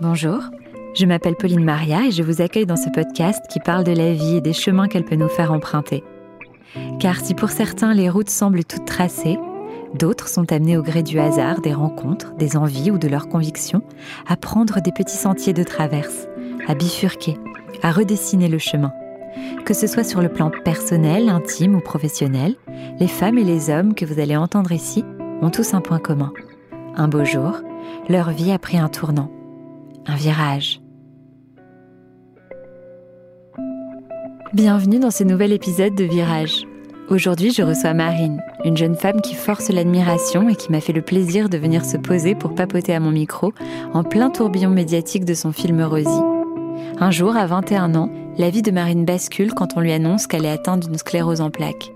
Bonjour, je m'appelle Pauline Maria et je vous accueille dans ce podcast qui parle de la vie et des chemins qu'elle peut nous faire emprunter. Car si pour certains les routes semblent toutes tracées, d'autres sont amenés au gré du hasard, des rencontres, des envies ou de leurs convictions, à prendre des petits sentiers de traverse, à bifurquer, à redessiner le chemin. Que ce soit sur le plan personnel, intime ou professionnel, les femmes et les hommes que vous allez entendre ici ont tous un point commun. Un beau jour, leur vie a pris un tournant, un virage. Bienvenue dans ce nouvel épisode de Virage. Aujourd'hui, je reçois Marine, une jeune femme qui force l'admiration et qui m'a fait le plaisir de venir se poser pour papoter à mon micro en plein tourbillon médiatique de son film Rosie. Un jour, à 21 ans, la vie de Marine bascule quand on lui annonce qu'elle est atteinte d'une sclérose en plaques.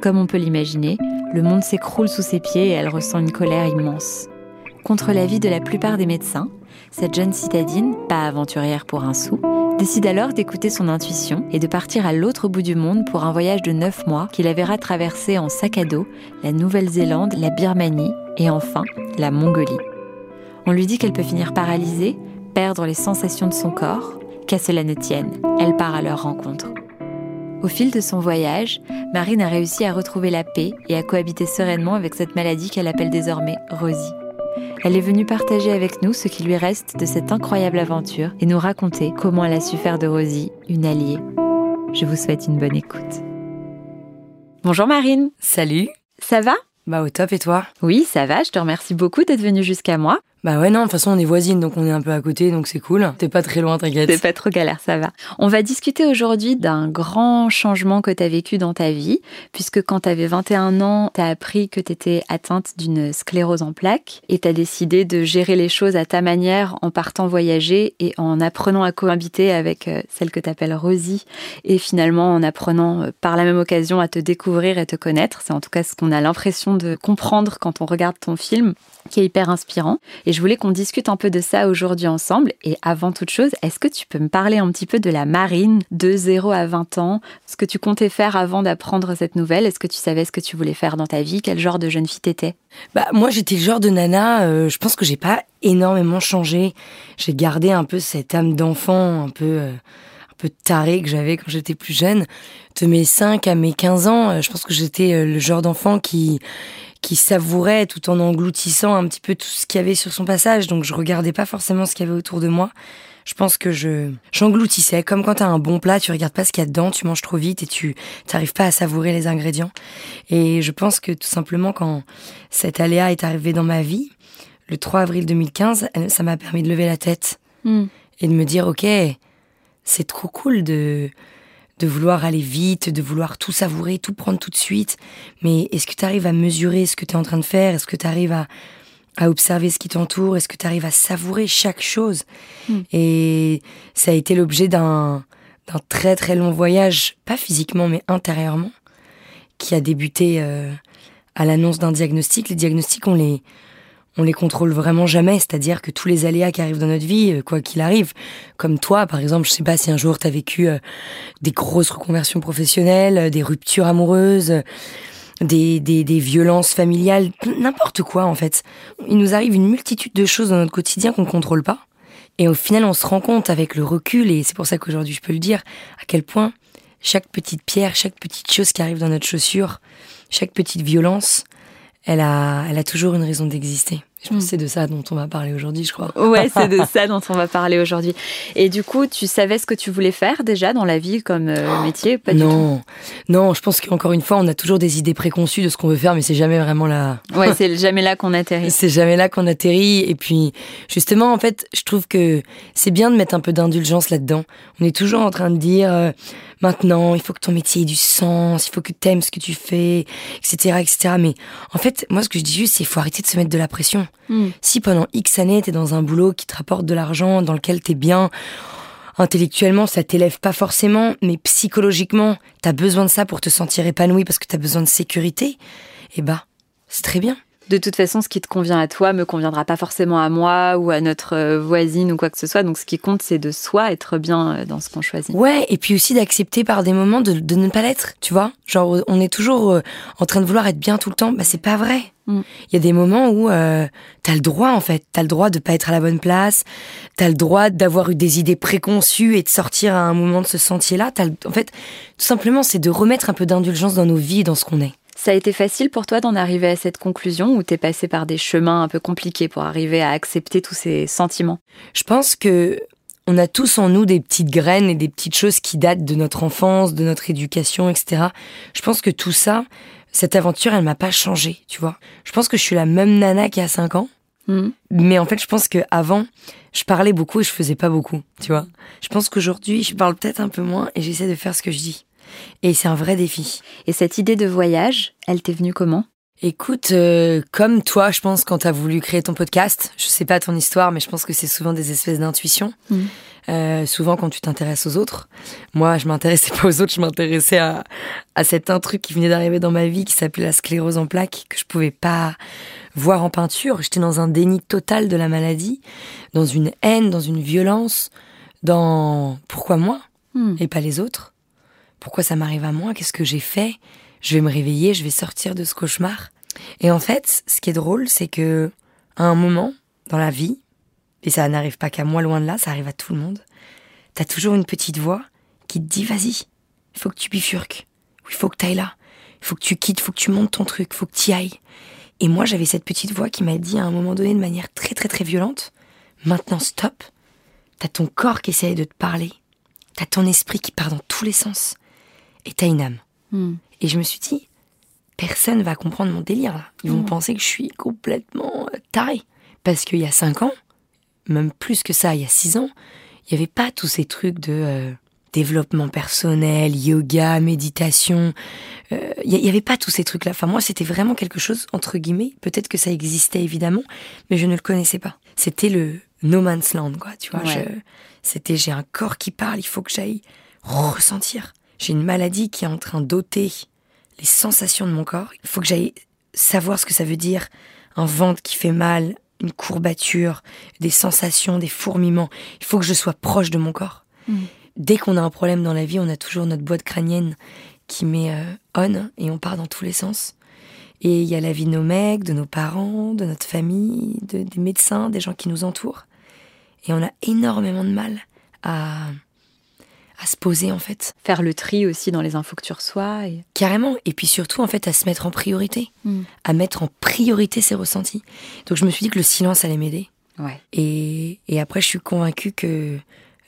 Comme on peut l'imaginer, le monde s'écroule sous ses pieds et elle ressent une colère immense. Contre l'avis de la plupart des médecins, cette jeune citadine, pas aventurière pour un sou, décide alors d'écouter son intuition et de partir à l'autre bout du monde pour un voyage de 9 mois qui la verra traverser en sac à dos la Nouvelle-Zélande, la Birmanie et enfin la Mongolie. On lui dit qu'elle peut finir paralysée, perdre les sensations de son corps, qu'à cela ne tienne, elle part à leur rencontre. Au fil de son voyage, Marine a réussi à retrouver la paix et à cohabiter sereinement avec cette maladie qu'elle appelle désormais Rosie. Elle est venue partager avec nous ce qui lui reste de cette incroyable aventure et nous raconter comment elle a su faire de Rosie une alliée. Je vous souhaite une bonne écoute. Bonjour Marine. Salut. Ça va? Bah au top et toi? Oui, ça va, je te remercie beaucoup d'être venue jusqu'à moi. Bah ouais, non, de toute façon, on est voisines, donc on est un peu à côté, donc c'est cool. T'es pas très loin, t'inquiète. T'es pas trop galère, ça va. On va discuter aujourd'hui d'un grand changement que t'as vécu dans ta vie, puisque quand t'avais 21 ans, t'as appris que t'étais atteinte d'une sclérose en plaques, et t'as décidé de gérer les choses à ta manière en partant voyager et en apprenant à cohabiter avec euh, celle que t'appelles Rosie, et finalement en apprenant euh, par la même occasion à te découvrir et te connaître. C'est en tout cas ce qu'on a l'impression de comprendre quand on regarde ton film qui est hyper inspirant. Et je voulais qu'on discute un peu de ça aujourd'hui ensemble. Et avant toute chose, est-ce que tu peux me parler un petit peu de la marine de 0 à 20 ans? Ce que tu comptais faire avant d'apprendre cette nouvelle Est-ce que tu savais ce que tu voulais faire dans ta vie? Quel genre de jeune fille t'étais? Bah moi j'étais le genre de nana, euh, je pense que j'ai pas énormément changé. J'ai gardé un peu cette âme d'enfant, un peu... Euh, un peu tarée que j'avais quand j'étais plus jeune. De mes 5 à mes 15 ans, euh, je pense que j'étais le genre d'enfant qui qui savourait tout en engloutissant un petit peu tout ce qu'il y avait sur son passage. Donc je regardais pas forcément ce qu'il y avait autour de moi. Je pense que je j'engloutissais comme quand t'as un bon plat, tu regardes pas ce qu'il y a dedans, tu manges trop vite et tu t'arrives pas à savourer les ingrédients. Et je pense que tout simplement quand cet aléa est arrivé dans ma vie, le 3 avril 2015, ça m'a permis de lever la tête mm. et de me dire ok, c'est trop cool de de vouloir aller vite, de vouloir tout savourer, tout prendre tout de suite. Mais est-ce que tu arrives à mesurer ce que tu es en train de faire? Est-ce que tu arrives à, à observer ce qui t'entoure? Est-ce que tu arrives à savourer chaque chose? Hmm. Et ça a été l'objet d'un d'un très très long voyage, pas physiquement mais intérieurement, qui a débuté euh, à l'annonce d'un diagnostic. Les diagnostics, on les, on les contrôle vraiment jamais, c'est-à-dire que tous les aléas qui arrivent dans notre vie, euh, quoi qu'il arrive, comme toi par exemple, je sais pas si un jour tu as vécu euh, des grosses reconversions professionnelles, euh, des ruptures amoureuses, des, des, des violences familiales, n'importe quoi en fait. Il nous arrive une multitude de choses dans notre quotidien qu'on contrôle pas. Et au final, on se rend compte avec le recul, et c'est pour ça qu'aujourd'hui je peux le dire, à quel point chaque petite pierre, chaque petite chose qui arrive dans notre chaussure, chaque petite violence, elle a, elle a toujours une raison d'exister. Je pense que c'est de ça dont on va parler aujourd'hui, je crois. Ouais, c'est de ça dont on va parler aujourd'hui. Et du coup, tu savais ce que tu voulais faire déjà dans la vie comme euh, métier Pas Non, non. Je pense qu'encore une fois, on a toujours des idées préconçues de ce qu'on veut faire, mais c'est jamais vraiment là. Ouais, c'est jamais là qu'on atterrit. c'est jamais là qu'on atterrit. Et puis, justement, en fait, je trouve que c'est bien de mettre un peu d'indulgence là-dedans. On est toujours en train de dire. Euh, maintenant, il faut que ton métier ait du sens, il faut que tu aimes ce que tu fais, etc., etc. Mais en fait, moi, ce que je dis juste, c'est qu'il faut arrêter de se mettre de la pression. Hmm. Si pendant X années, t'es dans un boulot qui te rapporte de l'argent, dans lequel t'es bien, intellectuellement, ça t'élève pas forcément, mais psychologiquement, t'as besoin de ça pour te sentir épanoui parce que t'as besoin de sécurité, eh bah, c'est très bien. De toute façon, ce qui te convient à toi me conviendra pas forcément à moi ou à notre euh, voisine ou quoi que ce soit. Donc, ce qui compte, c'est de soi être bien euh, dans ce qu'on choisit. Ouais, et puis aussi d'accepter par des moments de, de ne pas l'être, tu vois. Genre, on est toujours euh, en train de vouloir être bien tout le temps. Bah, c'est pas vrai. Mm. Il y a des moments où euh, t'as le droit, en fait. T'as le droit de pas être à la bonne place. T'as le droit d'avoir eu des idées préconçues et de sortir à un moment de ce sentier-là. En fait, tout simplement, c'est de remettre un peu d'indulgence dans nos vies et dans ce qu'on est. Ça a été facile pour toi d'en arriver à cette conclusion ou t'es passé par des chemins un peu compliqués pour arriver à accepter tous ces sentiments? Je pense que on a tous en nous des petites graines et des petites choses qui datent de notre enfance, de notre éducation, etc. Je pense que tout ça, cette aventure, elle m'a pas changé, tu vois. Je pense que je suis la même nana qu'il y a 5 ans, Hmm. mais en fait, je pense que avant, je parlais beaucoup et je faisais pas beaucoup, tu vois. Je pense qu'aujourd'hui, je parle peut-être un peu moins et j'essaie de faire ce que je dis. Et c'est un vrai défi. Et cette idée de voyage, elle t'est venue comment? Écoute, euh, comme toi, je pense, quand t'as voulu créer ton podcast, je sais pas ton histoire, mais je pense que c'est souvent des espèces d'intuitions. Mhm. Euh, souvent quand tu t'intéresses aux autres. Moi, je m'intéressais pas aux autres, je m'intéressais à, à cet un truc qui venait d'arriver dans ma vie qui s'appelait la sclérose en plaques, que je pouvais pas voir en peinture. J'étais dans un déni total de la maladie, dans une haine, dans une violence, dans pourquoi moi Hmm. et pas les autres Pourquoi ça m'arrive à moi? Qu'est-ce que j'ai fait? Je vais me réveiller, je vais sortir de ce cauchemar. Et en fait, ce qui est drôle, c'est que à un moment dans la vie, et ça n'arrive pas qu'à moi loin de là, ça arrive à tout le monde, t'as toujours une petite voix qui te dit vas-y, il faut que tu bifurques, il faut que t'ailles là, il faut que tu quittes, il faut que tu montes ton truc, il faut que tu ailles. Et moi, j'avais cette petite voix qui m'a dit à un moment donné de manière très très très violente, maintenant stop, t'as ton corps qui essaye de te parler, t'as ton esprit qui part dans tous les sens, et t'as une âme. Hmm. Et je me suis dit, personne va comprendre mon délire là. Ils vont Mm. penser que je suis complètement euh, tarée. Parce qu'il y a cinq ans, même plus que ça, il y a six ans, il n'y avait pas tous ces trucs de euh, développement personnel, yoga, méditation. Euh, Il n'y avait pas tous ces trucs-là. Enfin, moi, c'était vraiment quelque chose, entre guillemets, peut-être que ça existait évidemment, mais je ne le connaissais pas. C'était le no man's land, quoi, tu vois. Ouais. C'était, j'ai un corps qui parle, il faut que j'aille ressentir. J'ai une maladie qui est en train d'ôter les sensations de mon corps. Il faut que j'aille savoir ce que ça veut dire. Un ventre qui fait mal, une courbature, des sensations, des fourmillements. Il faut que je sois proche de mon corps. Mm. Dès qu'on a un problème dans la vie, on a toujours notre boîte crânienne qui met euh, on et on part dans tous les sens. Et il y a la vie de nos mecs, de nos parents, de notre famille, de- des médecins, des gens qui nous entourent. Et on a énormément de mal à, à se poser en fait. Faire le tri aussi dans les infos que tu reçois. Et... Carrément. Et puis surtout, en fait, à se mettre en priorité. Hmm. À mettre en priorité ses ressentis. Donc je me suis dit que le silence allait m'aider. Ouais. Et, et après, je suis convaincue que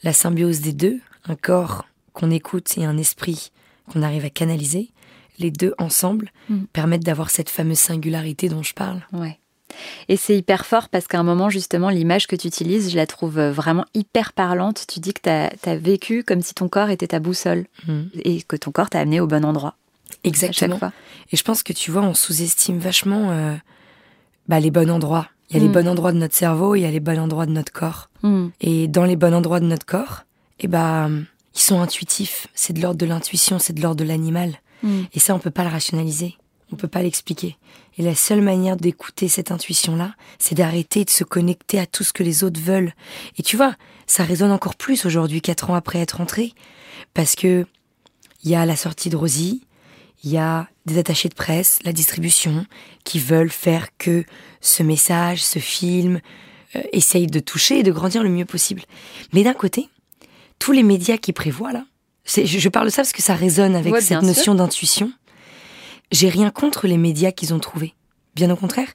la symbiose des deux, un corps qu'on écoute et un esprit qu'on arrive à canaliser, les deux ensemble Mm. permettent d'avoir cette fameuse singularité dont je parle. Ouais. Et c'est hyper fort parce qu'à un moment, justement, l'image que tu utilises, je la trouve euh, vraiment hyper parlante. Tu dis que tu as, vécu comme si ton corps était ta boussole Mm. et que ton corps t'a amené au bon endroit. Exactement. Et je pense que tu vois, on sous-estime vachement euh, bah, les bons endroits. Il y a les Mm. bons endroits de notre cerveau, il y a les bons endroits de notre corps. Hmm. Et dans les bons endroits de notre corps, eh ben, ils sont intuitifs. C'est de l'ordre de l'intuition, c'est de l'ordre de l'animal. Et ça, on peut pas le rationaliser. On peut pas l'expliquer. Et la seule manière d'écouter cette intuition-là, c'est d'arrêter de se connecter à tout ce que les autres veulent. Et tu vois, ça résonne encore plus aujourd'hui, quatre ans après être entré. Parce que il y a la sortie de Rosie, il y a des attachés de presse, la distribution, qui veulent faire que ce message, ce film, euh, essaye de toucher et de grandir le mieux possible. Mais d'un côté, tous les médias qui prévoient là, je, parle de ça parce que ça résonne avec Ouais, cette notion d'intuition. J'ai rien contre les médias qu'ils ont trouvés, bien au contraire.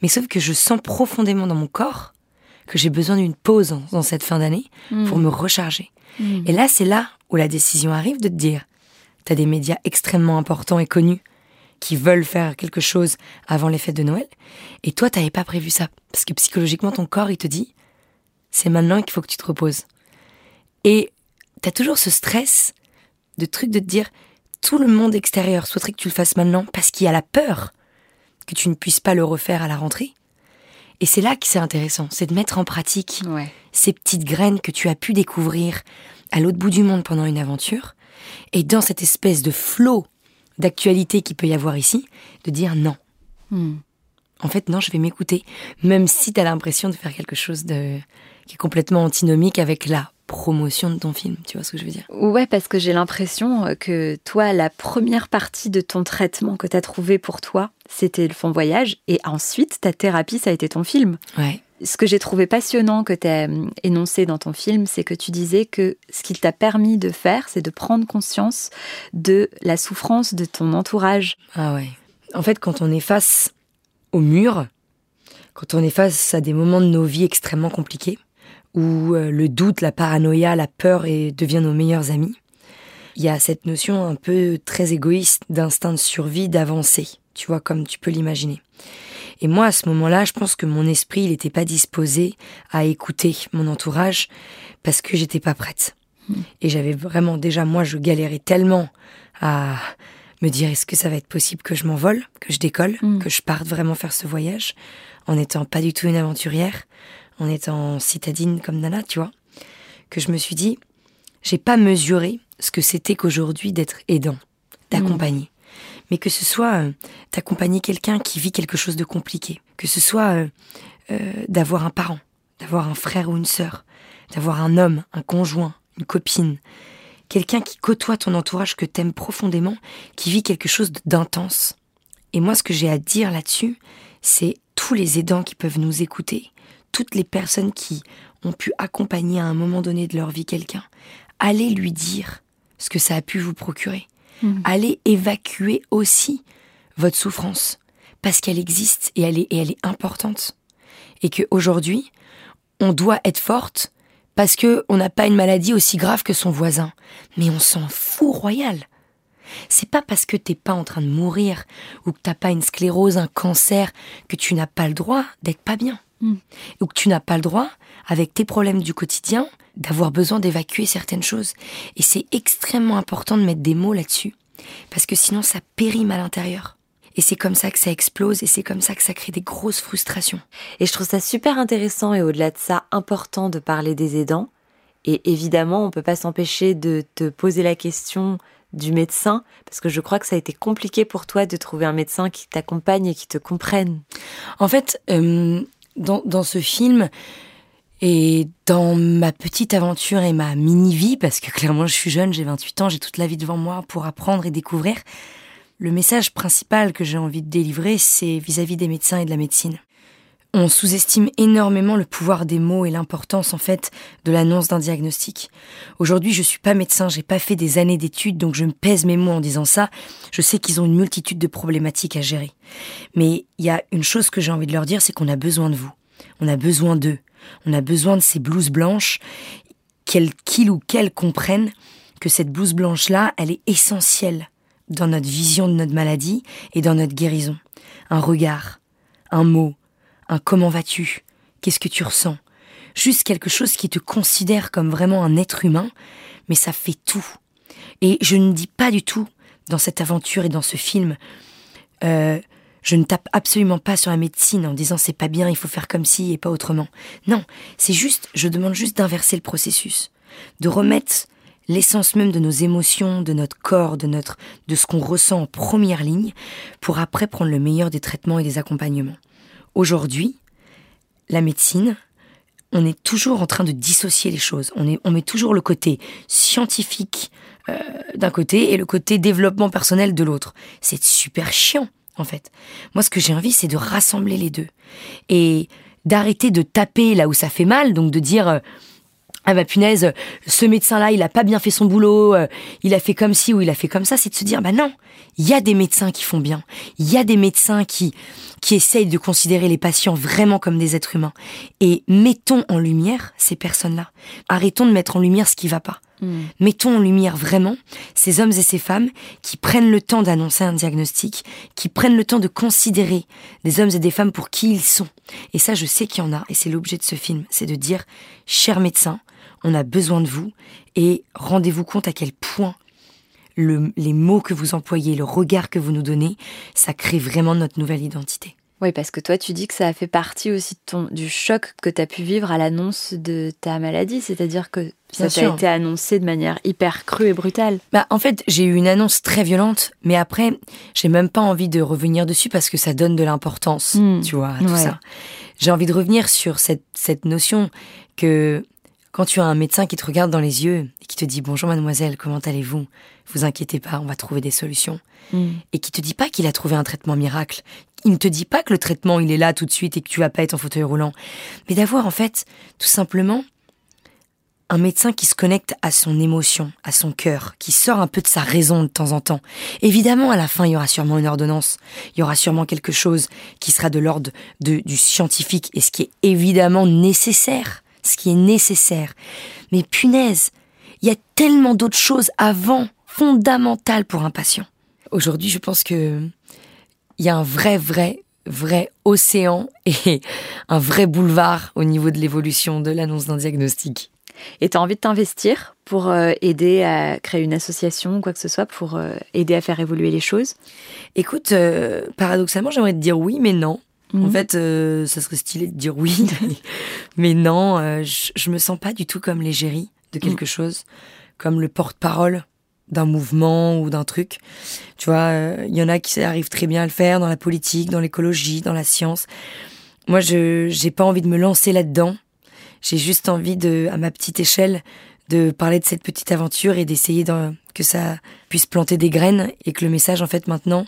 Mais sauf que je sens profondément dans mon corps que j'ai besoin d'une pause dans- cette fin d'année Hmm. pour me recharger. Hmm. Et là, c'est là où la décision arrive de te dire, t'as des médias extrêmement importants et connus qui veulent faire quelque chose avant les fêtes de Noël, et toi, t'avais pas prévu ça, parce que psychologiquement, ton corps, il te dit, c'est maintenant qu'il faut que tu te reposes. Et t'as toujours ce stress de truc de te dire, tout le monde extérieur souhaiterait que tu le fasses maintenant, parce qu'il y a la peur que tu ne puisses pas le refaire à la rentrée. Et c'est là que c'est intéressant, c'est de mettre en pratique Ouais. ces petites graines que tu as pu découvrir à l'autre bout du monde pendant une aventure, et dans cette espèce de flot d'actualité qu'il peut y avoir ici, de dire non. Hmm. en fait, non, je vais m'écouter. Même si tu as l'impression de faire quelque chose de, qui est complètement antinomique avec la promotion de ton film. Tu vois ce que je veux dire? Ouais, parce que j'ai l'impression euh, que toi, la première partie de ton traitement que tu as trouvé pour toi, c'était le fond voyage. Et ensuite, ta thérapie, ça a été ton film. Ouais. Ce que j'ai trouvé passionnant que tu as euh, énoncé dans ton film, c'est que tu disais que ce qu'il t'a permis de faire, c'est de prendre conscience de la souffrance de ton entourage. Ah ouais. En fait, quand on est face au mur, quand on est face à des moments de nos vies extrêmement compliqués, où euh, le doute, la paranoïa, la peur et deviennent nos meilleurs amis, il y a cette notion un peu très égoïste d'instinct de survie, d'avancer, tu vois, comme tu peux l'imaginer. Et moi, à ce moment-là, je pense que mon esprit, il n'était pas disposé à écouter mon entourage parce que j'étais pas prête. Et j'avais vraiment, déjà, moi, je galérais tellement à me dire est-ce que ça va être possible que je m'envole, que je décolle, Mm. que je parte vraiment faire ce voyage, en étant pas du tout une aventurière, en étant citadine comme Nana, tu vois, que je me suis dit, j'ai pas mesuré ce que c'était qu'aujourd'hui d'être aidant, d'accompagner. Mais que ce soit euh, d'accompagner quelqu'un qui vit quelque chose de compliqué, que ce soit euh, euh, d'avoir un parent, d'avoir un frère ou une sœur, d'avoir un homme, un conjoint, une copine, quelqu'un qui côtoie ton entourage que t'aimes profondément, qui vit quelque chose d'intense. Et moi, ce que j'ai à dire là-dessus, c'est tous les aidants qui peuvent nous écouter, toutes les personnes qui ont pu accompagner à un moment donné de leur vie quelqu'un, allez lui dire ce que ça a pu vous procurer. Allez évacuer aussi votre souffrance, parce qu'elle existe et elle est, et elle est importante. Et qu'aujourd'hui, on doit être forte parce que on n'a pas une maladie aussi grave que son voisin. Mais on s'en fout royal. C'est pas parce que t'es pas en train de mourir ou que t'as pas une sclérose, un cancer, que tu n'as pas le droit d'être pas bien. Mm. Ou que tu n'as pas le droit, avec tes problèmes du quotidien, d'avoir besoin d'évacuer certaines choses. Et c'est extrêmement important de mettre des mots là-dessus. Parce que sinon ça périme à l'intérieur. Et c'est comme ça que ça explose et c'est comme ça que ça crée des grosses frustrations. Et je trouve ça super intéressant et au-delà de ça, important de parler des aidants. Et évidemment, on peut pas s'empêcher de te poser la question du médecin, parce que je crois que ça a été compliqué pour toi de trouver un médecin qui t'accompagne et qui te comprenne. En fait, euh, dans, ce film et dans ma petite aventure et ma mini-vie, parce que clairement je suis jeune, j'ai 28 ans, j'ai toute la vie devant moi pour apprendre et découvrir, le message principal que j'ai envie de délivrer, c'est vis-à-vis des médecins et de la médecine. On sous-estime énormément le pouvoir des mots et l'importance en fait de l'annonce d'un diagnostic. Aujourd'hui, je suis pas médecin, j'ai pas fait des années d'études, donc je me pèse mes mots en disant ça. Je sais qu'ils ont une multitude de problématiques à gérer. Mais il y a une chose que j'ai envie de leur dire, c'est qu'on a besoin de vous. On a besoin d'eux. On a besoin de ces blouses blanches, qu'ils ou qu'elles comprennent que cette blouse blanche-là, elle est essentielle dans notre vision de notre maladie et dans notre guérison. Un regard, un mot, un comment vas-tu, qu'est-ce que tu ressens? Juste quelque chose qui te considère comme vraiment un être humain, mais ça fait tout. Et je ne dis pas du tout, dans cette aventure et dans ce film, euh, je ne tape absolument pas sur la médecine en disant c'est pas bien, il faut faire comme ci et pas autrement. Non, c'est juste, je demande juste d'inverser le processus, de remettre l'essence même de nos émotions, de notre corps, de notre, de ce qu'on ressent en première ligne, pour après prendre le meilleur des traitements et des accompagnements. Aujourd'hui, la médecine, on est toujours en train de dissocier les choses. On, met toujours le côté scientifique euh, d'un côté et le côté développement personnel de l'autre. C'est super chiant, en fait. Moi, ce que j'ai envie, c'est de rassembler les deux. Et d'arrêter de taper là où ça fait mal, donc de dire... euh, ah bah punaise, ce médecin-là, il a pas bien fait son boulot, euh, il a fait comme ci ou il a fait comme ça, c'est de se dire, bah non, il y a des médecins qui font bien, il y a des médecins qui, qui essayent de considérer les patients vraiment comme des êtres humains. Et mettons en lumière ces personnes-là. Arrêtons de mettre en lumière ce qui va pas. Mettons en lumière vraiment ces hommes et ces femmes qui prennent le temps d'annoncer un diagnostic, qui prennent le temps de considérer des hommes et des femmes pour qui ils sont. Et ça, je sais qu'il y en a, et c'est l'objet de ce film, c'est de dire, cher médecin, on a besoin de vous, et rendez-vous compte à quel point le- les mots que vous employez, le regard que vous nous donnez, ça crée vraiment notre nouvelle identité. Oui, parce que toi, tu dis que ça a fait partie aussi de ton, du choc que tu as pu vivre à l'annonce de ta maladie, c'est-à-dire que ça t'a été annoncé de manière hyper crue et brutale. Bah, en fait, j'ai eu une annonce très violente, mais après, j'ai même pas envie de revenir dessus parce que ça donne de l'importance, hmm. tu vois, à tout ça. J'ai envie de revenir sur cette, cette notion que quand tu as un médecin qui te regarde dans les yeux et qui te dit bonjour mademoiselle, comment allez-vous? Vous inquiétez pas, on va trouver des solutions. Hmm. Et qui te dit pas qu'il a trouvé un traitement miracle. Il ne te dit pas que le traitement il est là tout de suite et que tu vas pas être en fauteuil roulant. Mais d'avoir en fait tout simplement un médecin qui se connecte à son émotion, à son cœur, qui sort un peu de sa raison de temps en temps. Évidemment, à la fin, il y aura sûrement une ordonnance, il y aura sûrement quelque chose qui sera de l'ordre du scientifique, et ce qui est évidemment nécessaire ce qui est nécessaire. Mais punaise, il y a tellement d'autres choses avant, fondamentales pour un patient. Aujourd'hui, je pense que il y a un vrai, vrai, vrai océan et un vrai boulevard au niveau de l'évolution de l'annonce d'un diagnostic. Et tu as envie de t'investir pour euh, aider à créer une association ou quoi que ce soit, pour euh, aider à faire évoluer les choses? Écoute, euh, paradoxalement, j'aimerais te dire oui, mais non. En mhm. fait, euh, ça serait stylé de dire oui, mais non, euh, je, me sens pas du tout comme l'égérie de mhm. quelque chose, comme le porte-parole d'un mouvement ou d'un truc. Tu vois, il euh, y en a qui arrivent très bien à le faire dans la politique, dans l'écologie, dans la science. Moi, je j'ai pas envie de me lancer là-dedans. J'ai juste envie de, à ma petite échelle, de parler de cette petite aventure et d'essayer que ça puisse planter des graines et que le message, en fait, maintenant,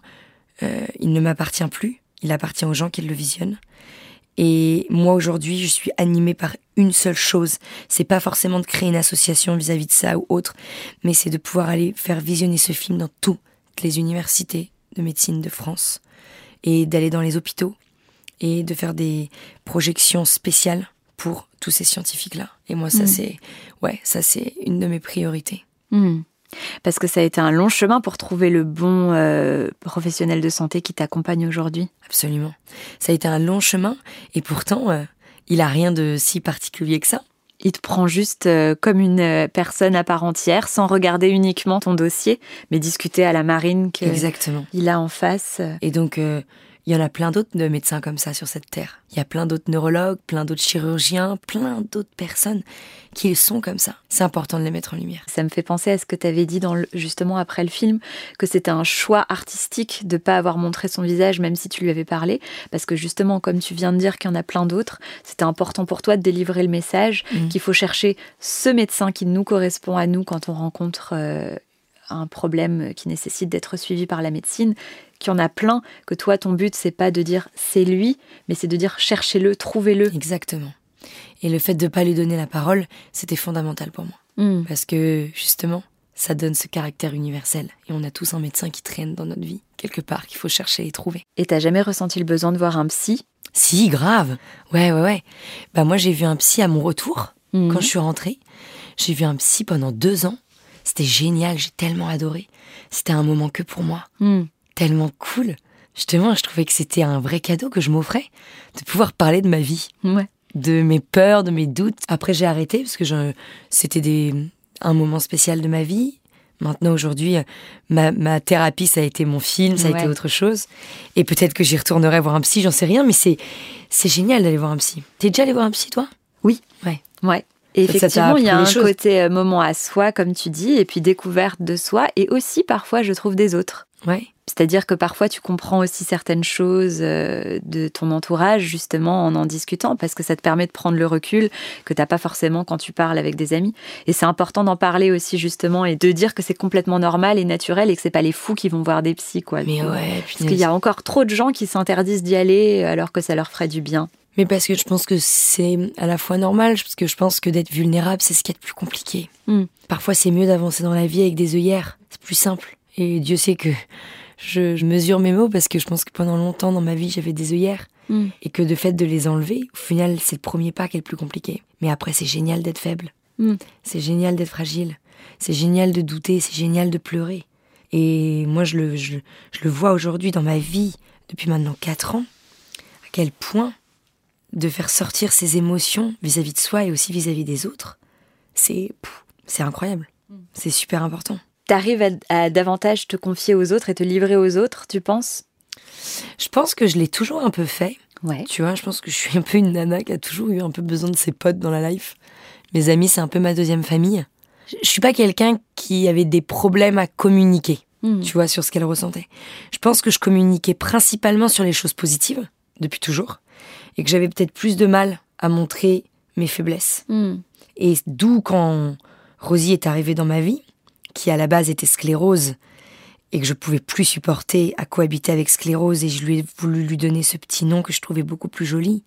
il ne m'appartient plus il appartient aux gens qui le visionnent. Et moi aujourd'hui, je suis animée par une seule chose. C'est pas forcément de créer une association vis-à-vis de ça ou autre, mais c'est de pouvoir aller faire visionner ce film dans toutes les universités de médecine de France et d'aller dans les hôpitaux et de faire des projections spéciales pour tous ces scientifiques-là. Et moi, ça, mmh. c'est, ouais, ça, c'est une de mes priorités. Mmh. Parce que ça a été un long chemin pour trouver le bon euh, professionnel de santé qui t'accompagne aujourd'hui. Absolument. Ça a été un long chemin et pourtant, euh, il a rien de si particulier que ça. Il te prend juste euh, comme une personne à part entière, sans regarder uniquement ton dossier, mais discuter à la marine qu'il a en face. Et donc, il y en a plein d'autres de médecins comme ça sur cette terre. Il y a plein d'autres neurologues, plein d'autres chirurgiens, plein d'autres personnes qui sont comme ça. C'est important de les mettre en lumière. Ça me fait penser à ce que tu avais dit dans justement après le film, que c'était un choix artistique de pas avoir montré son visage, même si tu lui avais parlé, parce que justement, comme tu viens de dire qu'il y en a plein d'autres, c'était important pour toi de délivrer le message mmh. qu'il faut chercher ce médecin qui nous correspond à nous quand on rencontre euh, un problème qui nécessite d'être suivi par la médecine qu'il y en a plein, que toi, ton but, c'est pas de dire c'est lui, mais c'est de dire cherchez-le, trouvez-le. Exactement. Et le fait de ne pas lui donner la parole, c'était fondamental pour moi. Hmm. Parce que, justement, ça donne ce caractère universel. Et on a tous un médecin qui traîne dans notre vie, quelque part, qu'il faut chercher et trouver. Et t'as jamais ressenti le besoin de voir un psy? Si, grave. Ouais, ouais, ouais. Bah, moi, j'ai vu un psy à mon retour, hmm. quand je suis rentrée. J'ai vu un psy pendant deux ans. C'était génial, j'ai tellement adoré. C'était un moment que pour moi. Hmm tellement cool. Justement, je trouvais que c'était un vrai cadeau que je m'offrais de pouvoir parler de ma vie, de mes peurs, de mes doutes. Après, j'ai arrêté parce que c'était des, un moment spécial de ma vie. Maintenant, aujourd'hui, ma, thérapie, ça a été mon film, ça a été autre chose. Et peut-être que j'y retournerai voir un psy, j'en sais rien, mais c'est, c'est génial d'aller voir un psy. T'es déjà allé voir un psy, toi? Oui. Ouais. Ouais. Et effectivement, il y a un côté euh, moment à soi, comme tu dis, et puis découverte de soi, et aussi parfois, je trouve, des autres. Ouais. C'est-à-dire que parfois tu comprends aussi certaines choses euh, de ton entourage justement en en discutant parce que ça te permet de prendre le recul que t'as pas forcément quand tu parles avec des amis. Et c'est important d'en parler aussi justement et de dire que c'est complètement normal et naturel et que c'est pas les fous qui vont voir des psys quoi. Mais ouais, parce qu'il y a encore trop de gens qui s'interdisent d'y aller alors que ça leur ferait du bien. Mais parce que je pense que c'est à la fois normal, parce que je pense que d'être vulnérable, c'est ce qui est le plus compliqué. Hmm. Parfois, c'est mieux d'avancer dans la vie avec des œillères. C'est plus simple. Et Dieu sait que je, mesure mes mots parce que je pense que pendant longtemps dans ma vie, j'avais des œillères. Hmm. Et que de fait de les enlever, au final, c'est le premier pas qui est le plus compliqué. Mais après, c'est génial d'être faible. Hmm. C'est génial d'être fragile. C'est génial de douter. C'est génial de pleurer. Et moi, je le, je, le vois aujourd'hui dans ma vie, depuis maintenant 4 ans, à quel point de faire sortir ses émotions vis-à-vis de soi et aussi vis-à-vis des autres, c'est c'est incroyable. Hmm. C'est super important t'arrives à, à, davantage te confier aux autres et te livrer aux autres, tu penses? Je pense que je l'ai toujours un peu fait. Ouais. Tu vois, je pense que je suis un peu une nana qui a toujours eu un peu besoin de ses potes dans la life. Mes amis, c'est un peu ma deuxième famille. Je suis pas quelqu'un qui avait des problèmes à communiquer, Hmm. tu vois, sur ce qu'elle ressentait. Je pense que je communiquais principalement sur les choses positives, depuis toujours, et que j'avais peut-être plus de mal à montrer mes faiblesses. Hmm. Et d'où quand Rosie est arrivée dans ma vie, qui à la base était sclérose, et que je pouvais plus supporter à cohabiter avec sclérose, et je lui ai voulu lui donner ce petit nom que je trouvais beaucoup plus joli,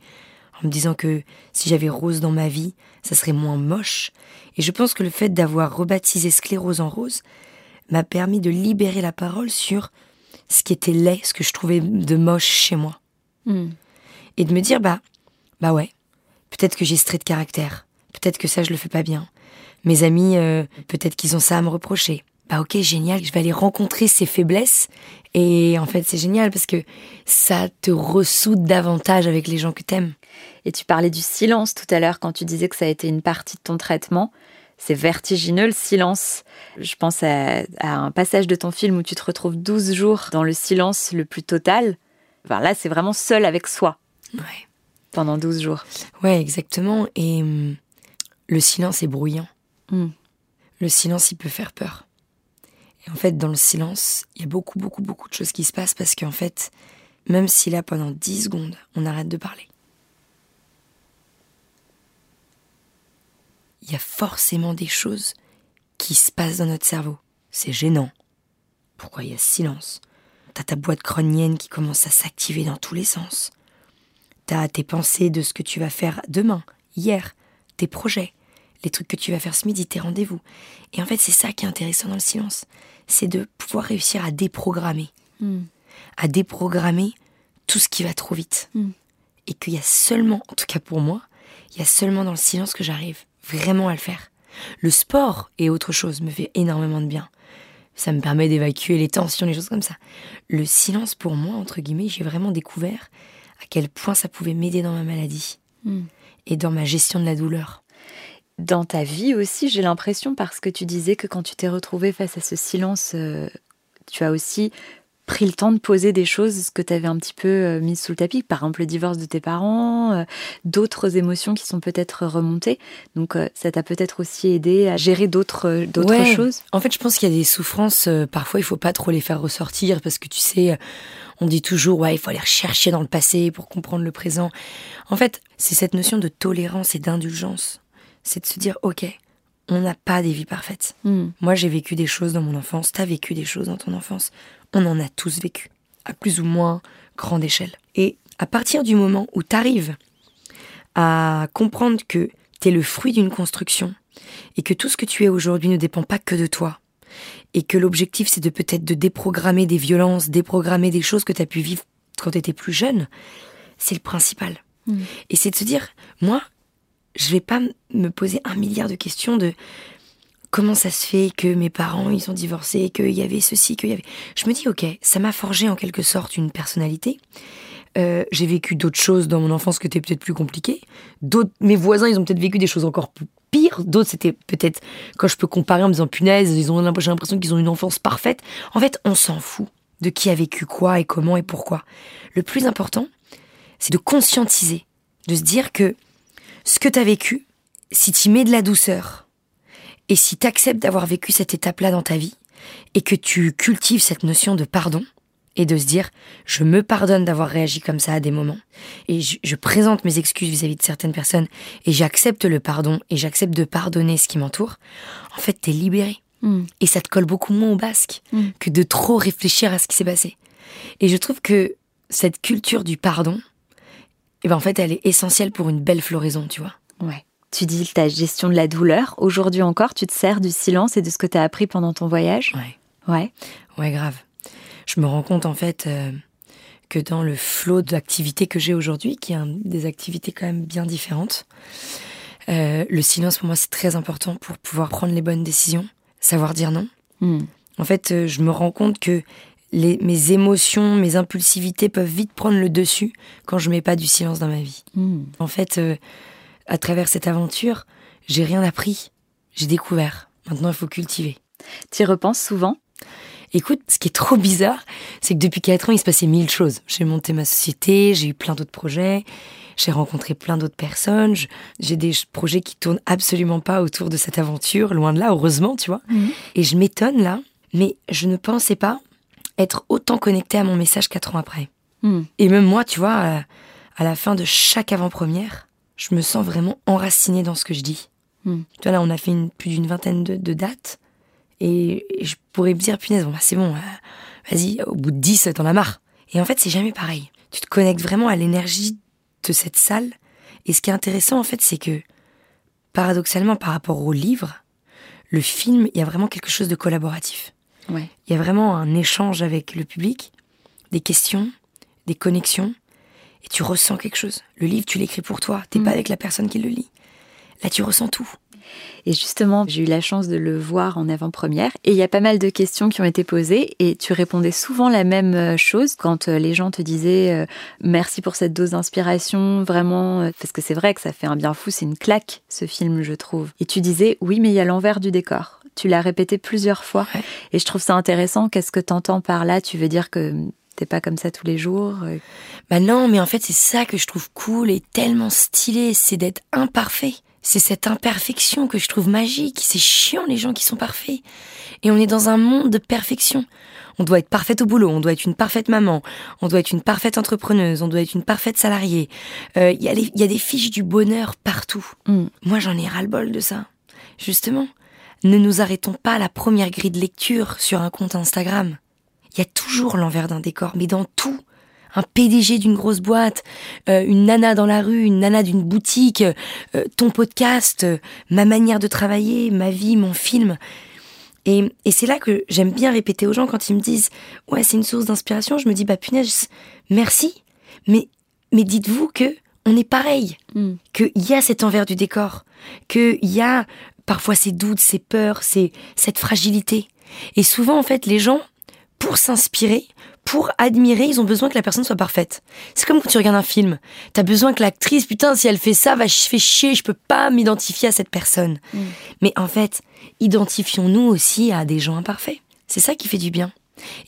en me disant que si j'avais Rose dans ma vie, ça serait moins moche. Et je pense que le fait d'avoir rebaptisé sclérose en rose m'a permis de libérer la parole sur ce qui était laid, ce que je trouvais de moche chez moi Hmm. et de me dire bah bah ouais peut-être que j'ai ce trait de caractère peut-être que ça je le fais pas bien mes amis euh, peut-être qu'ils ont ça à me reprocher bah ok génial je vais aller rencontrer ces faiblesses et en fait c'est génial parce que ça te ressoude davantage avec les gens que t'aimes Et tu parlais du silence tout à l'heure quand tu disais que ça a été une partie de ton traitement. C'est vertigineux le silence. Je pense à, à un passage de ton film où tu te retrouves 12 jours dans le silence le plus total. Enfin, là, c'est vraiment seul avec soi ouais pendant 12 jours. ouais exactement et hum, le silence est bruyant Hmm. le silence il peut faire peur et en fait dans le silence il y a beaucoup beaucoup beaucoup de choses qui se passent parce qu'en fait même si là pendant 10 secondes on arrête de parler il y a forcément des choses qui se passent dans notre cerveau. C'est gênant. Pourquoi il y a ce silence? T'as ta boîte crânienne qui commence à s'activer dans tous les sens. T'as tes pensées de ce que tu vas faire demain, hier, tes projets, les trucs que tu vas faire ce midi, tes rendez-vous. Et en fait, c'est ça qui est intéressant dans le silence. C'est de pouvoir réussir à déprogrammer. Hmm. À déprogrammer tout ce qui va trop vite. Mm. Et qu'il y a seulement, en tout cas pour moi, il y a seulement dans le silence que j'arrive vraiment à le faire. Le sport et autre chose me fait énormément de bien. Ça me permet d'évacuer les tensions, les choses comme ça. Le silence, pour moi, entre guillemets, j'ai vraiment découvert à quel point ça pouvait m'aider dans ma maladie Hmm. et dans ma gestion de la douleur. Dans ta vie aussi, j'ai l'impression, parce que tu disais que quand tu t'es retrouvée face à ce silence, euh, tu as aussi pris le temps de poser des choses que tu avais un petit peu euh, mises sous le tapis, par exemple le divorce de tes parents, euh, d'autres émotions qui sont peut-être remontées. Donc ça t'a peut-être aussi aidé à gérer d'autres d'autres Ouais. choses. En fait, je pense qu'il y a des souffrances, parfois il faut pas trop les faire ressortir parce que tu sais, on dit toujours, ouais, il faut aller rechercher dans le passé pour comprendre le présent. En fait, c'est cette notion de tolérance et d'indulgence. C'est de se dire, ok, on n'a pas des vies parfaites. Hmm. Moi, j'ai vécu des choses dans mon enfance, t'as vécu des choses dans ton enfance. On en a tous vécu, à plus ou moins grande échelle. Et à partir du moment où t'arrives à comprendre que t'es le fruit d'une construction et que tout ce que tu es aujourd'hui ne dépend pas que de toi, et que l'objectif c'est de peut-être de déprogrammer des violences, déprogrammer des choses que t'as pu vivre quand t'étais plus jeune, c'est le principal. Mm. Et c'est de se dire, moi, je vais pas me poser un milliard de questions de comment ça se fait que mes parents ils ont divorcé, qu'il y avait ceci, qu'il y avait. Je me dis ok, ça m'a forgé en quelque sorte une personnalité. Euh, j'ai vécu d'autres choses dans mon enfance qui étaient peut-être plus compliquées. D'autres, mes voisins, ils ont peut-être vécu des choses encore pires. D'autres, c'était peut-être quand je peux comparer en me disant punaise, ils ont j'ai l'impression qu'ils ont une enfance parfaite. En fait, on s'en fout de qui a vécu quoi et comment et pourquoi. Le plus important, c'est de conscientiser, de se dire que ce que tu as vécu, si tu mets de la douceur et si tu acceptes d'avoir vécu cette étape-là dans ta vie et que tu cultives cette notion de pardon et de se dire je me pardonne d'avoir réagi comme ça à des moments et je, je présente mes excuses vis-à-vis de certaines personnes et j'accepte le pardon et j'accepte de pardonner ce qui m'entoure, en fait, t'es libéré. Hmm. Et ça te colle beaucoup moins au basque Mm. que de trop réfléchir à ce qui s'est passé. Et je trouve que cette culture du pardon, eh ben en fait, elle est essentielle pour une belle floraison, tu vois. Ouais. Tu dis ta gestion de la douleur. Aujourd'hui encore, tu te sers du silence et de ce que tu as appris pendant ton voyage? Ouais. Ouais. Ouais, grave. Je me rends compte en fait euh, que dans le flot d'activités que j'ai aujourd'hui, qui est un- des activités quand même bien différentes, euh, le silence pour moi c'est très important pour pouvoir prendre les bonnes décisions, savoir dire non. Hmm. En fait, euh, je me rends compte que les, mes émotions, mes impulsivités peuvent vite prendre le dessus quand je mets pas du silence dans ma vie. Hmm. En fait, euh, à travers cette aventure, j'ai rien appris, j'ai découvert. Maintenant, il faut cultiver. Tu y repenses souvent? Écoute, ce qui est trop bizarre, c'est que depuis 4 ans, il se passait mille choses. J'ai monté ma société, j'ai eu plein d'autres projets, j'ai rencontré plein d'autres personnes, j'ai des projets qui tournent absolument pas autour de cette aventure, loin de là, heureusement, tu vois. Mhm. Et je m'étonne là, mais je ne pensais pas être autant connectée à mon message 4 ans après. Mhm. Et même moi, tu vois, à la fin de chaque avant-première, je me sens vraiment enracinée dans ce que je dis. Mhm. Tu vois, là, on a fait plus d'une vingtaine de dates. Et, je pourrais me dire, punaise, bon, bah, c'est bon, euh, vas-y, au bout de 10, t'en as marre. Et en fait, c'est jamais pareil. Tu te connectes vraiment à l'énergie de cette salle. Et ce qui est intéressant, en fait, c'est que, paradoxalement, par rapport au livre, le film, il y a vraiment quelque chose de collaboratif. Ouais. Il y a vraiment un échange avec le public, des questions, des connexions, et tu ressens quelque chose. Le livre, tu l'écris pour toi, t'es pas mm. avec la personne qui le lit. Là, tu ressens tout. Et justement, j'ai eu la chance de le voir en avant-première. Et il y a pas mal de questions qui ont été posées. Et tu répondais souvent la même euh, chose quand euh, les gens te disaient euh, merci pour cette dose d'inspiration, vraiment. Parce que c'est vrai que ça fait un bien fou, c'est une claque ce film, je trouve. Et tu disais oui, mais il y a l'envers du décor. Tu l'as répété plusieurs fois. Et je trouve ça intéressant. Qu'est-ce que tu entends par là? Tu veux dire que t'es pas comme ça tous les jours? Bah non, mais en fait, c'est ça que je trouve cool et tellement stylé, c'est d'être imparfait. C'est cette imperfection que je trouve magique. C'est chiant les gens qui sont parfaits. Et on est dans un monde de perfection. On doit être parfaite au boulot, on doit être une parfaite maman, on doit être une parfaite entrepreneuse, on doit être une parfaite salariée. Euh, il y, a des fiches du bonheur partout. Mm. Moi j'en ai ras-le-bol de ça. Justement, ne nous arrêtons pas à la première grille de lecture sur un compte Instagram. Il y a toujours l'envers d'un décor, mais dans tout un PDG d'une grosse boîte, euh, une nana dans la rue, une nana d'une boutique, euh, ton podcast, euh, ma manière de travailler, ma vie, mon film. Et, c'est là que j'aime bien répéter aux gens quand ils me disent ouais c'est une source d'inspiration, je me dis bah punaise merci, mais mais dites-vous que on est pareil, mm. qu'il y a cet envers du décor, qu'il y a parfois ces doutes, ces peurs, ces, cette fragilité. Et souvent en fait les gens pour s'inspirer, pour admirer, ils ont besoin que la personne soit parfaite. C'est comme quand tu regardes un film. T'as besoin que l'actrice, putain, si elle fait ça, va je fais chier, je peux pas m'identifier à cette personne. Mm. Mais en fait, identifions-nous aussi à des gens imparfaits. C'est ça qui fait du bien.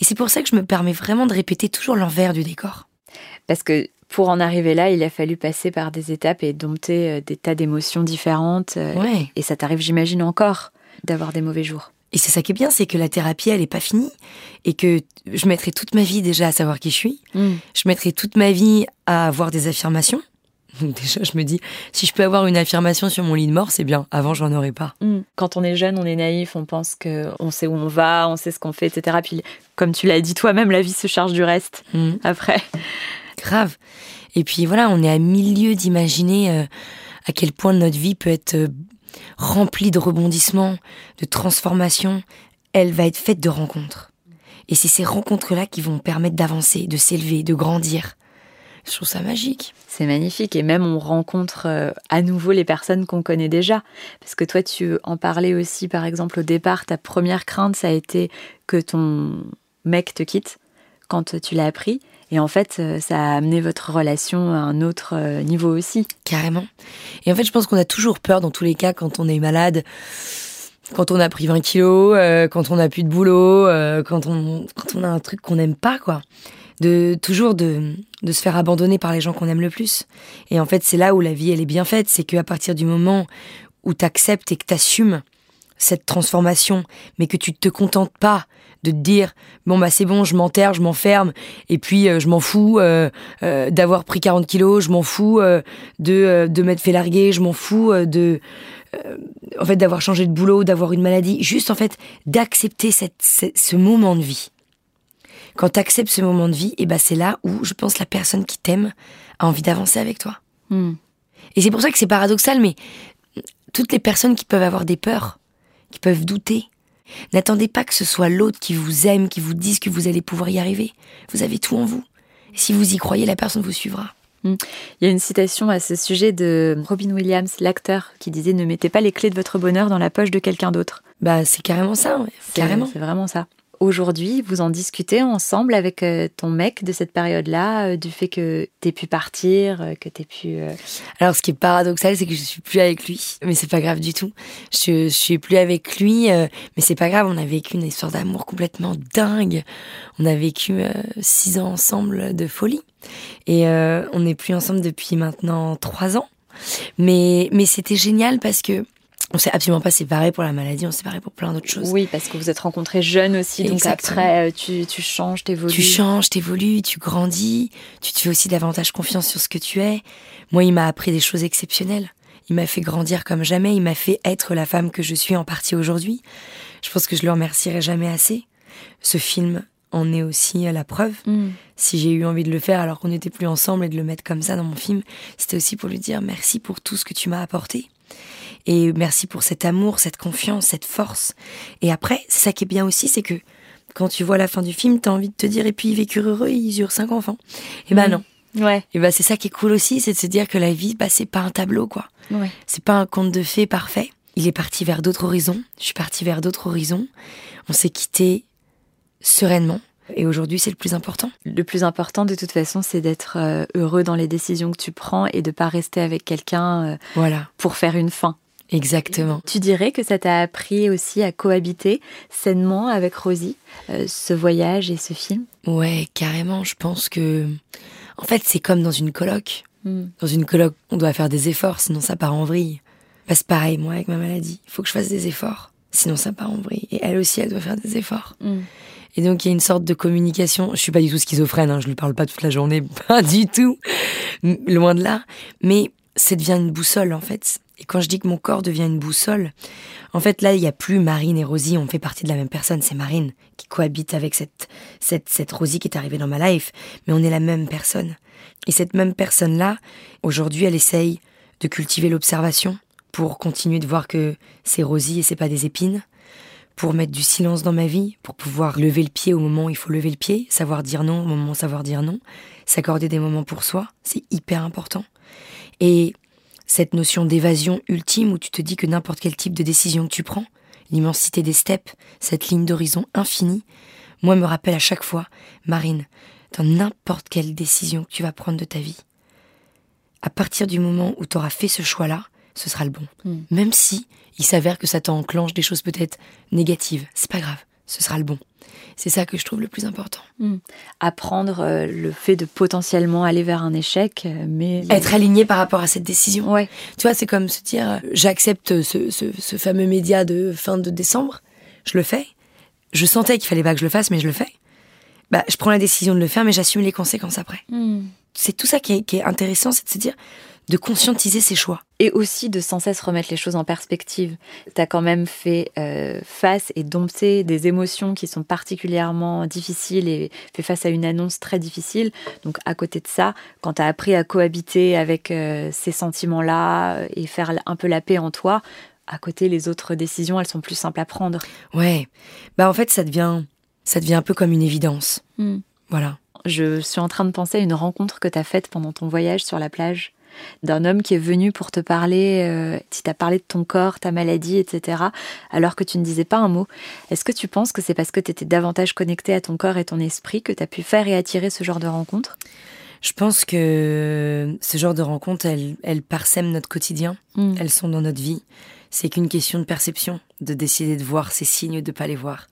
Et c'est pour ça que je me permets vraiment de répéter toujours l'envers du décor. Parce que pour en arriver là, il a fallu passer par des étapes et dompter euh, des tas d'émotions différentes. Euh, et ça t'arrive, j'imagine, encore d'avoir des mauvais jours. Et c'est ça qui est bien, c'est que la thérapie, elle n'est pas finie. Et que je mettrai toute ma vie déjà à savoir qui je suis. Mm. Je mettrai toute ma vie à avoir des affirmations. Donc déjà, je me dis, si je peux avoir une affirmation sur mon lit de mort, c'est bien. Avant, j'en aurais pas. Mm. Quand on est jeune, on est naïf, on pense que on sait où on va, on sait ce qu'on fait, etc. Puis, comme tu l'as dit toi-même, la vie se charge du reste mm. après. Grave. Et puis voilà, on est à milieu d'imaginer euh, à quel point notre vie peut être euh, remplie de rebondissements, de transformations, elle va être faite de rencontres. Et c'est ces rencontres-là qui vont permettre d'avancer, de s'élever, de grandir. Je trouve ça magique. C'est magnifique. Et même on rencontre euh, à nouveau les personnes qu'on connaît déjà. Parce que toi, tu en parlais aussi, par exemple, au départ, ta première crainte, ça a été que ton mec te quitte quand tu l'as appris. Et en fait, euh, ça a amené votre relation à un autre euh, niveau aussi. Carrément. Et en fait, je pense qu'on a toujours peur dans tous les cas quand on est malade, quand on a pris 20 kilos, euh, quand on a plus de boulot, quand, on, a un truc qu'on n'aime pas, quoi. De toujours de, de se faire abandonner par les gens qu'on aime le plus. Et en fait, c'est là où la vie, elle est bien faite. C'est qu'à partir du moment où tu acceptes et que tu assumes cette transformation, mais que tu te contentes pas de te dire bon bah c'est bon je m'enterre je m'enferme et puis euh, je m'en fous euh, euh, d'avoir pris 40 kilos je m'en fous de de m'être fait larguer je m'en fous de en fait d'avoir changé de boulot d'avoir une maladie. Juste en fait d'accepter cette, ce moment de vie. Quand tu acceptes ce moment de vie et eh ben c'est là où je pense la personne qui t'aime a envie d'avancer avec toi. Hmm. et c'est pour ça que c'est paradoxal mais toutes les personnes qui peuvent avoir des peurs qui peuvent douter N'attendez pas que ce soit l'autre qui vous aime, qui vous dise que vous allez pouvoir y arriver. Vous avez tout en vous. Et si vous y croyez, la personne vous suivra. Hmm. Il y a une citation à ce sujet de Robin Williams, l'acteur, qui disait Ne mettez pas les clés de votre bonheur dans la poche de quelqu'un d'autre. Bah, c'est carrément ça, carrément. C'est vraiment ça. Aujourd'hui, vous en discutez ensemble avec euh, ton mec de cette période-là, euh, du fait que t'aies pu partir, euh, que t'aies pu. Alors, ce qui est paradoxal, c'est que je suis plus avec lui, mais c'est pas grave du tout. Je, je suis plus avec lui, mais c'est pas grave. On a vécu une histoire d'amour complètement dingue. On a vécu six ans ensemble de folie, et on n'est plus ensemble depuis maintenant trois ans. Mais mais c'était génial parce que on s'est absolument pas séparés pour la maladie, on s'est séparés pour plein d'autres choses. Oui, parce que vous êtes rencontrés jeunes aussi, donc après, euh, tu, tu changes, t'évolues. Tu changes, t'évolues, tu grandis, tu te fais aussi davantage confiance sur ce que tu es. Moi, il m'a appris des choses exceptionnelles. Il m'a fait grandir comme jamais, il m'a fait être la femme que je suis en partie aujourd'hui. Je pense que je le remercierai jamais assez. Ce film en est aussi la preuve. Mm. Si j'ai eu envie de le faire alors qu'on n'était plus ensemble et de le mettre comme ça dans mon film, c'était aussi pour lui dire merci pour tout ce que tu m'as apporté. Et merci pour cet amour, cette confiance, cette force. Et après, c'est ça qui est bien aussi, c'est que quand tu vois la fin du film, t'as envie de te dire, et puis ils vécurent heureux, ils eurent cinq enfants. Et ben non. Ouais. Et ben c'est ça qui est cool aussi, c'est de se dire que la vie, bah c'est pas un tableau quoi. Ouais. C'est pas un conte de fées parfait. Il est parti vers d'autres horizons. Je suis partie vers d'autres horizons. On s'est quitté sereinement. Et aujourd'hui, c'est le plus important. Le plus important, de toute façon, c'est d'être euh, heureux dans les décisions que tu prends et de pas rester avec quelqu'un euh, voilà. pour faire une fin. Exactement. Tu dirais que ça t'a appris aussi à cohabiter sainement avec Rosie, euh, ce voyage et ce film? Ouais, carrément. Je pense que, en fait, c'est comme dans une coloc. Hmm. Dans une coloc, on doit faire des efforts, sinon ça part en vrille. Bah, c'est pareil, moi, avec ma maladie. Il faut que je fasse des efforts, sinon ça part en vrille. Et elle aussi, elle doit faire des efforts. Hmm. Et donc, il y a une sorte de communication. Je suis pas du tout schizophrène, hein, je lui parle pas toute la journée, pas du tout. Loin de là. Mais ça devient une boussole, en fait. Et quand je dis que mon corps devient une boussole, en fait, là, il n'y a plus Marine et Rosie, on fait partie de la même personne. C'est Marine qui cohabite avec cette, cette, cette Rosie qui est arrivée dans ma life. Mais on est la même personne. Et cette même personne-là, aujourd'hui, elle essaye de cultiver l'observation pour continuer de voir que c'est Rosie et c'est pas des épines, pour mettre du silence dans ma vie, pour pouvoir lever le pied au moment où il faut lever le pied, savoir dire non au moment où savoir dire non, s'accorder des moments pour soi, c'est hyper important. Et cette notion d'évasion ultime où tu te dis que n'importe quel type de décision que tu prends, l'immensité des steppes, cette ligne d'horizon infinie, moi me rappelle à chaque fois, Marine, dans n'importe quelle décision que tu vas prendre de ta vie, à partir du moment où tu auras fait ce choix-là, ce sera le bon. Hmm. Même si il s'avère que ça t'enclenche des choses peut-être négatives, c'est pas grave, ce sera le bon. C'est ça que je trouve le plus important. Hmm. Apprendre euh, le fait de potentiellement aller vers un échec, euh, mais... Être aligné par rapport à cette décision. Ouais. Tu vois, c'est comme se dire, euh, j'accepte ce, ce, fameux média de fin de décembre, je le fais. Je sentais qu'il fallait pas que je le fasse, mais je le fais. Bah, je prends la décision de le faire, mais j'assume les conséquences après. Hmm. C'est tout ça qui est, qui est intéressant, c'est de se dire, de conscientiser ses choix. Et aussi de sans cesse remettre les choses en perspective. Tu as quand même fait euh, face et dompté des émotions qui sont particulièrement difficiles et fait face à une annonce très difficile. Donc à côté de ça, quand tu as appris à cohabiter avec euh, ces sentiments-là et faire un peu la paix en toi, à côté les autres décisions, elles sont plus simples à prendre. Ouais. Bah en fait, ça devient ça devient un peu comme une évidence. Hmm. Voilà. Je suis en train de penser à une rencontre que tu as faite pendant ton voyage sur la plage d'un homme qui est venu pour te parler, euh, qui t'a parlé de ton corps, ta maladie, etc., alors que tu ne disais pas un mot. Est-ce que tu penses que c'est parce que tu étais davantage connecté à ton corps et ton esprit que tu as pu faire et attirer ce genre de rencontres je pense que ce genre de rencontres, elles, elles parsèment notre quotidien, hmm. elles sont dans notre vie. C'est qu'une question de perception, de décider de voir ces signes ou de pas les voir.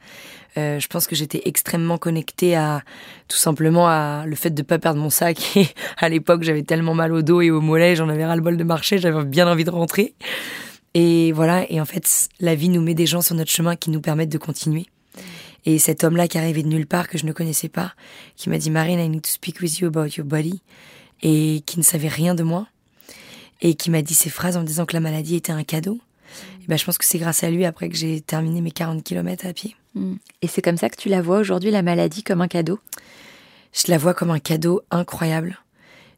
Euh, je pense que j'étais extrêmement connectée à tout simplement à le fait de pas perdre mon sac. Et à l'époque, j'avais tellement mal au dos et au mollet, j'en avais ras le bol de marcher, j'avais bien envie de rentrer. Et voilà. Et en fait, la vie nous met des gens sur notre chemin qui nous permettent de continuer. Et cet homme-là qui arrivait de nulle part, que je ne connaissais pas, qui m'a dit Marine, I need to speak with you about your body, et qui ne savait rien de moi, et qui m'a dit ces phrases en me disant que la maladie était un cadeau. Et ben, je pense que c'est grâce à lui après que j'ai terminé mes 40 km à pied. Mm. Et c'est comme ça que tu la vois aujourd'hui, la maladie, comme un cadeau? Je la vois comme un cadeau incroyable.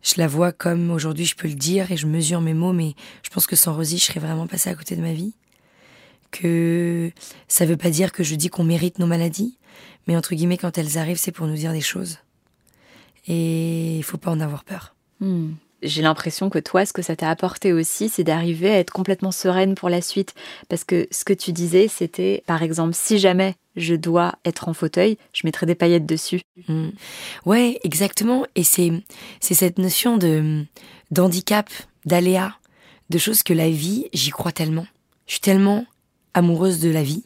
Je la vois comme aujourd'hui je peux le dire et je mesure mes mots, mais je pense que sans Rosie, je serais vraiment passée à côté de ma vie. Que ça veut pas dire que je dis qu'on mérite nos maladies, mais entre guillemets, quand elles arrivent, c'est pour nous dire des choses. Et il faut pas en avoir peur. Mm j'ai l'impression que toi, ce que ça t'a apporté aussi, c'est d'arriver à être complètement sereine pour la suite. Parce que ce que tu disais, c'était, par exemple, si jamais je dois être en fauteuil, je mettrai des paillettes dessus. Mm. Ouais, exactement. Et c'est c'est cette notion de d'handicap, d'aléa, de choses que la vie, j'y crois tellement. Je suis tellement amoureuse de la vie,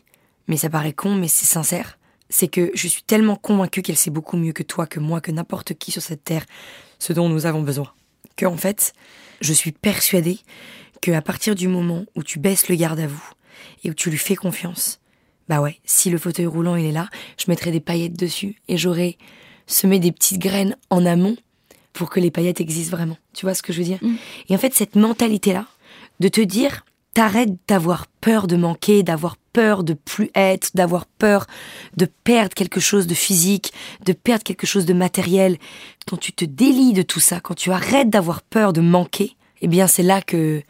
mais ça paraît con, mais c'est sincère. C'est que je suis tellement convaincue qu'elle sait beaucoup mieux que toi, que moi, que n'importe qui sur cette terre, ce dont nous avons besoin. Que en fait, je suis persuadée que à partir du moment où tu baisses le garde à vous et où tu lui fais confiance, bah ouais, si le fauteuil roulant il est là, je mettrai des paillettes dessus et j'aurai semé des petites graines en amont pour que les paillettes existent vraiment. Tu vois ce que je veux dire? Mm. Et en fait, cette mentalité-là, de te dire, t'arrêtes d'avoir peur de manquer, d'avoir peur de plus être, d'avoir peur de perdre quelque chose de physique, de perdre quelque chose de matériel. Quand tu te délies de tout ça, quand tu arrêtes d'avoir peur de manquer, eh bien c'est là que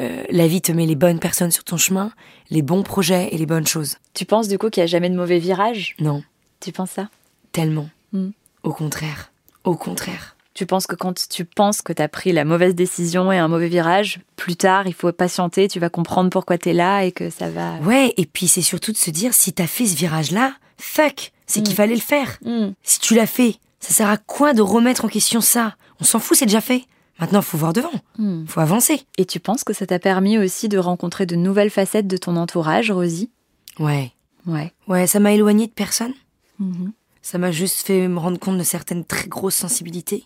euh, la vie te met les bonnes personnes sur ton chemin, les bons projets et les bonnes choses. Tu penses du coup qu'il n'y a jamais de mauvais virage Non, Tu penses ça? Tellement. Mm. Au contraire. Au contraire. Tu penses que quand tu penses que tu as pris la mauvaise décision et un mauvais virage, plus tard, il faut patienter, tu vas comprendre pourquoi tu es là et que ça va... Ouais, et puis c'est surtout de se dire, si t'as fait ce virage-là, fuck, c'est Mm. qu'il fallait le faire. Hmm. Si tu l'as fait, ça sert à quoi de remettre en question ça? On s'en fout, c'est déjà fait. Maintenant, faut voir devant, Hmm. faut avancer. Et tu penses que ça t'a permis aussi de rencontrer de nouvelles facettes de ton entourage, Rosie? Ouais. Ouais. Ouais, ça m'a éloigné de personne. Mhm. Ça m'a juste fait me rendre compte de certaines très grosses sensibilités.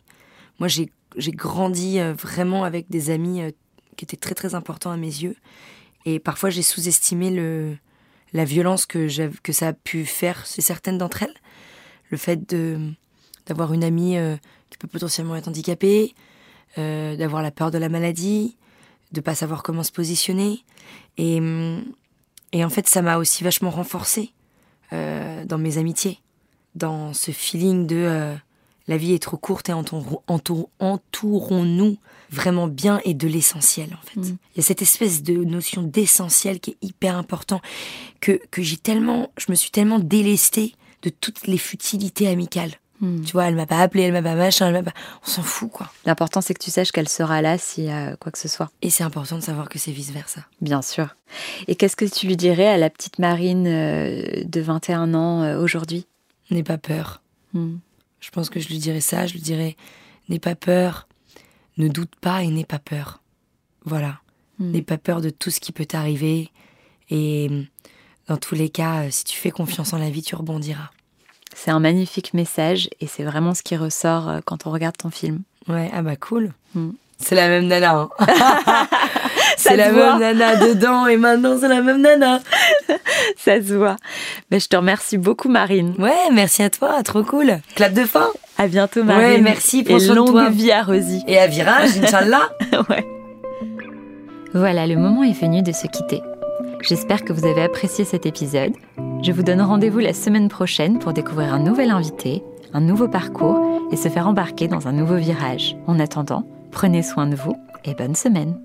Moi, j'ai grandi euh, vraiment avec des amis euh, qui étaient très très importants à mes yeux. Et parfois, j'ai sous-estimé le la violence que, que ça a pu faire chez certaines d'entre elles. Le fait de d'avoir une amie euh, qui peut potentiellement être handicapée, d'avoir la peur de la maladie, de pas savoir comment se positionner. Et, et en fait, ça m'a aussi vachement renforcée dans mes amitiés dans ce feeling de la vie est trop courte et entour- entour- entourons-nous vraiment bien et de l'essentiel en fait. Mm. Il y a cette espèce de notion d'essentiel qui est hyper important que, que j'ai tellement, je me suis tellement délestée de toutes les futilités amicales. Hmm. Tu vois, elle m'a pas appelé, elle m'a pas machin, elle m'a pas... On s'en fout quoi. L'important, c'est que tu saches qu'elle sera là s'il y a quoi que ce soit. Et c'est important de savoir que c'est vice versa. Bien sûr. Et qu'est-ce que tu lui dirais à la petite Marine euh, de 21 ans euh, aujourd'hui? N'aie pas peur. Hmm. Je pense que je lui dirais ça, je lui dirais n'aie pas peur, ne doute pas et n'aie pas peur. Voilà. Hmm. N'aie pas peur de tout ce qui peut t'arriver. Et dans tous les cas, euh, si tu fais confiance en la vie, tu rebondiras. C'est un magnifique message et c'est vraiment ce qui ressort euh, quand on regarde ton film. Ouais, ah bah cool. Hmm. C'est la même nana. hein. C'est la voit. même nana dedans et maintenant c'est la même nana. Ça se voit. Mais je te remercie beaucoup, Marine. Ouais, merci à toi, trop cool. Clap de fin. À bientôt, Marine. Ouais, merci, prends Et longue toi. vie à Rosie. Et à virage, Inch'Allah. ouais. Voilà, le moment est venu de se quitter. J'espère que vous avez apprécié cet épisode. Je vous donne rendez-vous la semaine prochaine pour découvrir un nouvel invité, un nouveau parcours et se faire embarquer dans un nouveau virage. En attendant, prenez soin de vous et bonne semaine.